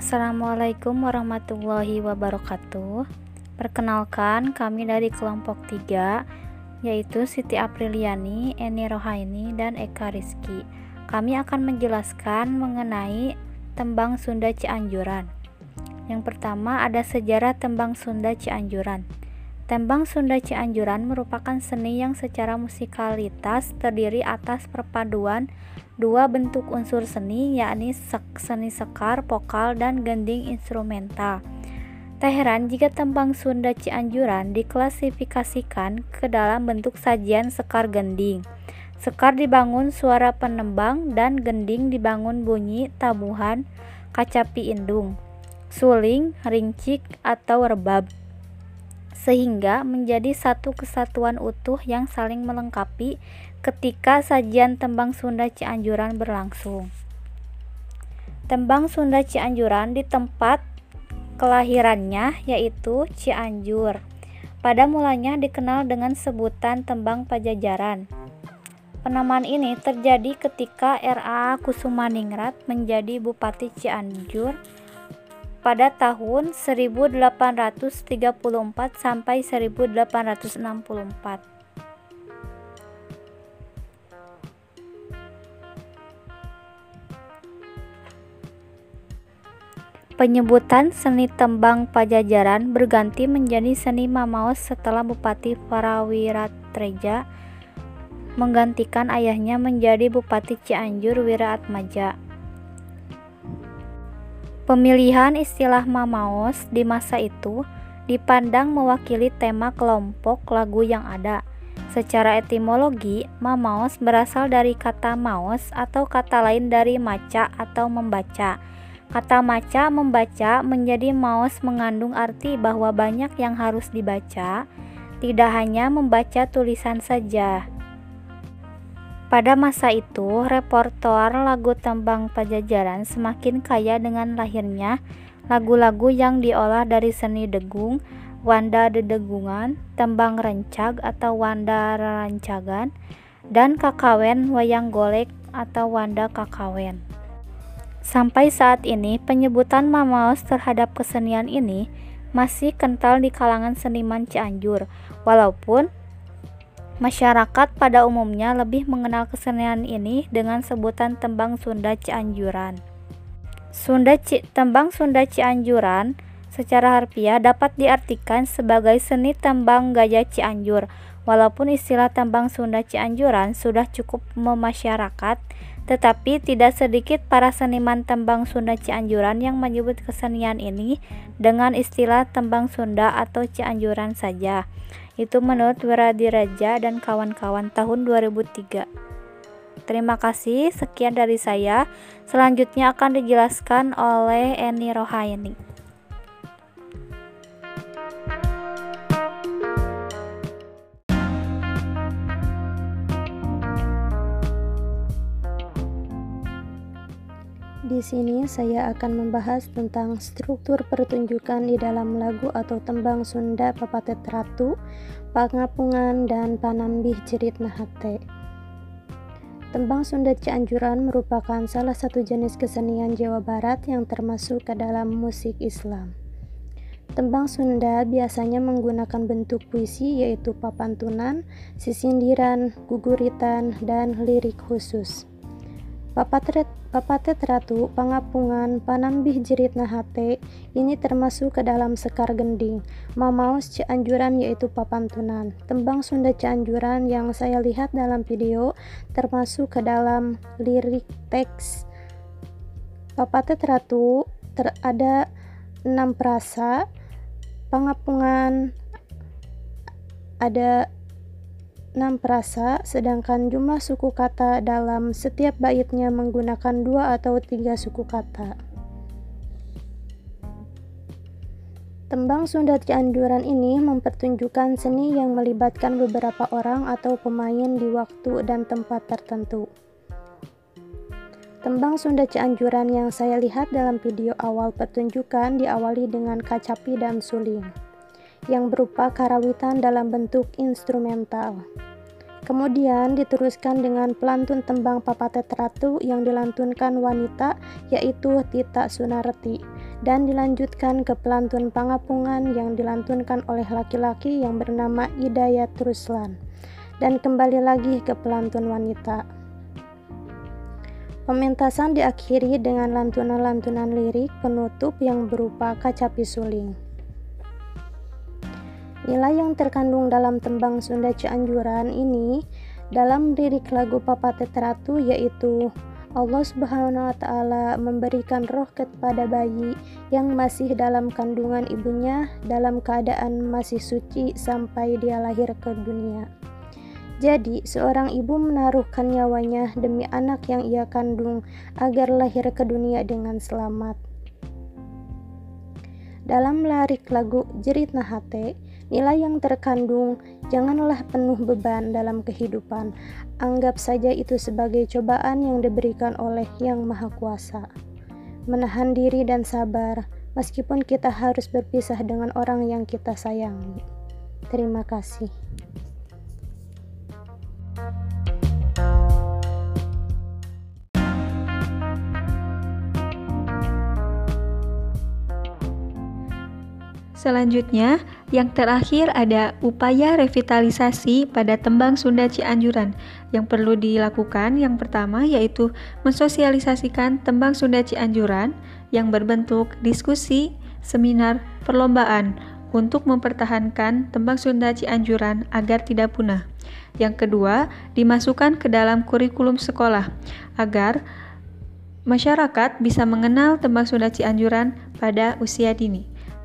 Assalamualaikum warahmatullahi wabarakatuh. Perkenalkan, kami dari kelompok 3 yaitu Siti Apriliani, Eni Rohaini, dan Eka Rizky. Kami akan menjelaskan mengenai tembang Sunda Cianjuran. Yang pertama ada sejarah tembang Sunda Cianjuran. Tembang Sunda Cianjuran merupakan seni yang secara musikalitas terdiri atas perpaduan dua bentuk unsur seni yakni seni sekar, vokal, dan gending instrumental. Tak heran jika tembang Sunda Cianjuran diklasifikasikan ke dalam bentuk sajian sekar gending. Sekar dibangun suara penembang dan gending dibangun bunyi tabuhan kacapi indung, suling, rincik, atau rebab. Sehingga menjadi satu kesatuan utuh yang saling melengkapi ketika sajian tembang Sunda Cianjuran berlangsung. Tembang Sunda Cianjuran di tempat kelahirannya yaitu Cianjur. Pada mulanya dikenal dengan sebutan tembang Pajajaran. Penamaan ini terjadi ketika R.A. Kusumaningrat menjadi Bupati Cianjur pada tahun 1834 sampai 1864. Penyebutan seni tembang Pajajaran berganti menjadi seni Mamaos setelah Bupati Parawiratreja menggantikan ayahnya menjadi Bupati Cianjur Wiraatmaja. Pemilihan istilah Mamaos di masa itu dipandang mewakili tema kelompok lagu yang ada. Secara etimologi, Mamaos berasal dari kata maos atau kata lain dari maca atau membaca Kata maca membaca menjadi maos mengandung arti bahwa banyak yang harus dibaca, tidak hanya membaca tulisan saja. Pada masa itu, repertoar lagu tembang Pajajaran semakin kaya dengan lahirnya lagu-lagu yang diolah dari seni degung, wanda dedegungan, tembang rencag atau wanda rancagan, dan kakawen wayang golek atau wanda kakawen. Sampai saat ini, penyebutan Mamaos terhadap kesenian ini masih kental di kalangan seniman Cianjur, walaupun masyarakat pada umumnya lebih mengenal kesenian ini dengan sebutan tembang Sunda Cianjuran. Sunda Ci, tembang Sunda Cianjuran secara harfiah dapat diartikan sebagai seni tembang gaya Cianjur. Walaupun istilah tembang Sunda Cianjuran sudah cukup memasyarakat, tetapi tidak sedikit para seniman tembang Sunda Cianjuran yang menyebut kesenian ini dengan istilah tembang Sunda atau Cianjuran saja. Itu menurut Wiradiraja dan kawan-kawan tahun 2003. Terima kasih, sekian dari saya. Selanjutnya akan dijelaskan oleh Eni Rohaini. Di sini saya akan membahas tentang struktur pertunjukan di dalam lagu atau tembang Sunda Papatet Ratu, Pangapungan, dan Panambih Jerit Nahate. Tembang Sunda Cianjuran merupakan salah satu jenis kesenian Jawa Barat yang termasuk ke dalam musik Islam. Tembang Sunda biasanya menggunakan bentuk puisi yaitu papantunan, sisindiran, guguritan, dan lirik khusus. Papatet, papatet ratu, pangapungan, panambih jerit nahate, ini termasuk ke dalam sekar gending. Mamaus Cianjuran yaitu papantunan. Tembang Sunda Cianjuran yang saya lihat dalam video termasuk ke dalam lirik teks. Papatet ratu ter ada enam perasa, pangapungan ada 6 perasa, sedangkan jumlah suku kata dalam setiap baitnya menggunakan dua atau tiga suku kata. Tembang Sunda Cianjuran ini mempertunjukkan seni yang melibatkan beberapa orang atau pemain di waktu dan tempat tertentu. Tembang Sunda Cianjuran yang saya lihat dalam video awal pertunjukan diawali dengan kacapi dan suling yang berupa karawitan dalam bentuk instrumental. Kemudian diteruskan dengan pelantun tembang Papatet Ratu yang dilantunkan wanita yaitu Tita Sunarti dan dilanjutkan ke pelantun Pangapungan yang dilantunkan oleh laki-laki yang bernama Idayat Ruslan dan kembali lagi ke pelantun wanita. Pementasan diakhiri dengan lantunan-lantunan lirik penutup yang berupa kacapi suling. Nilai yang terkandung dalam tembang Sunda Cianjuran ini dalam lirik lagu Papatet Ratu yaitu Allah Subhanahu wa taala memberikan roh kepada bayi yang masih dalam kandungan ibunya dalam keadaan masih suci sampai dia lahir ke dunia. Jadi, seorang ibu menaruhkan nyawanya demi anak yang ia kandung agar lahir ke dunia dengan selamat. Dalam larik lagu Jerit Nahate, Nilai yang terkandung, janganlah penuh beban dalam kehidupan. Anggap saja itu sebagai cobaan yang diberikan oleh Yang Maha Kuasa. Menahan diri dan sabar, meskipun kita harus berpisah dengan orang yang kita sayangi. Terima kasih. Selanjutnya, yang terakhir ada upaya revitalisasi pada tembang Sunda Cianjuran yang perlu dilakukan. Yang pertama yaitu mensosialisasikan tembang Sunda Cianjuran yang berbentuk diskusi, seminar, perlombaan untuk mempertahankan tembang Sunda Cianjuran agar tidak punah. Yang kedua, dimasukkan ke dalam kurikulum sekolah agar masyarakat bisa mengenal tembang Sunda Cianjuran pada usia dini.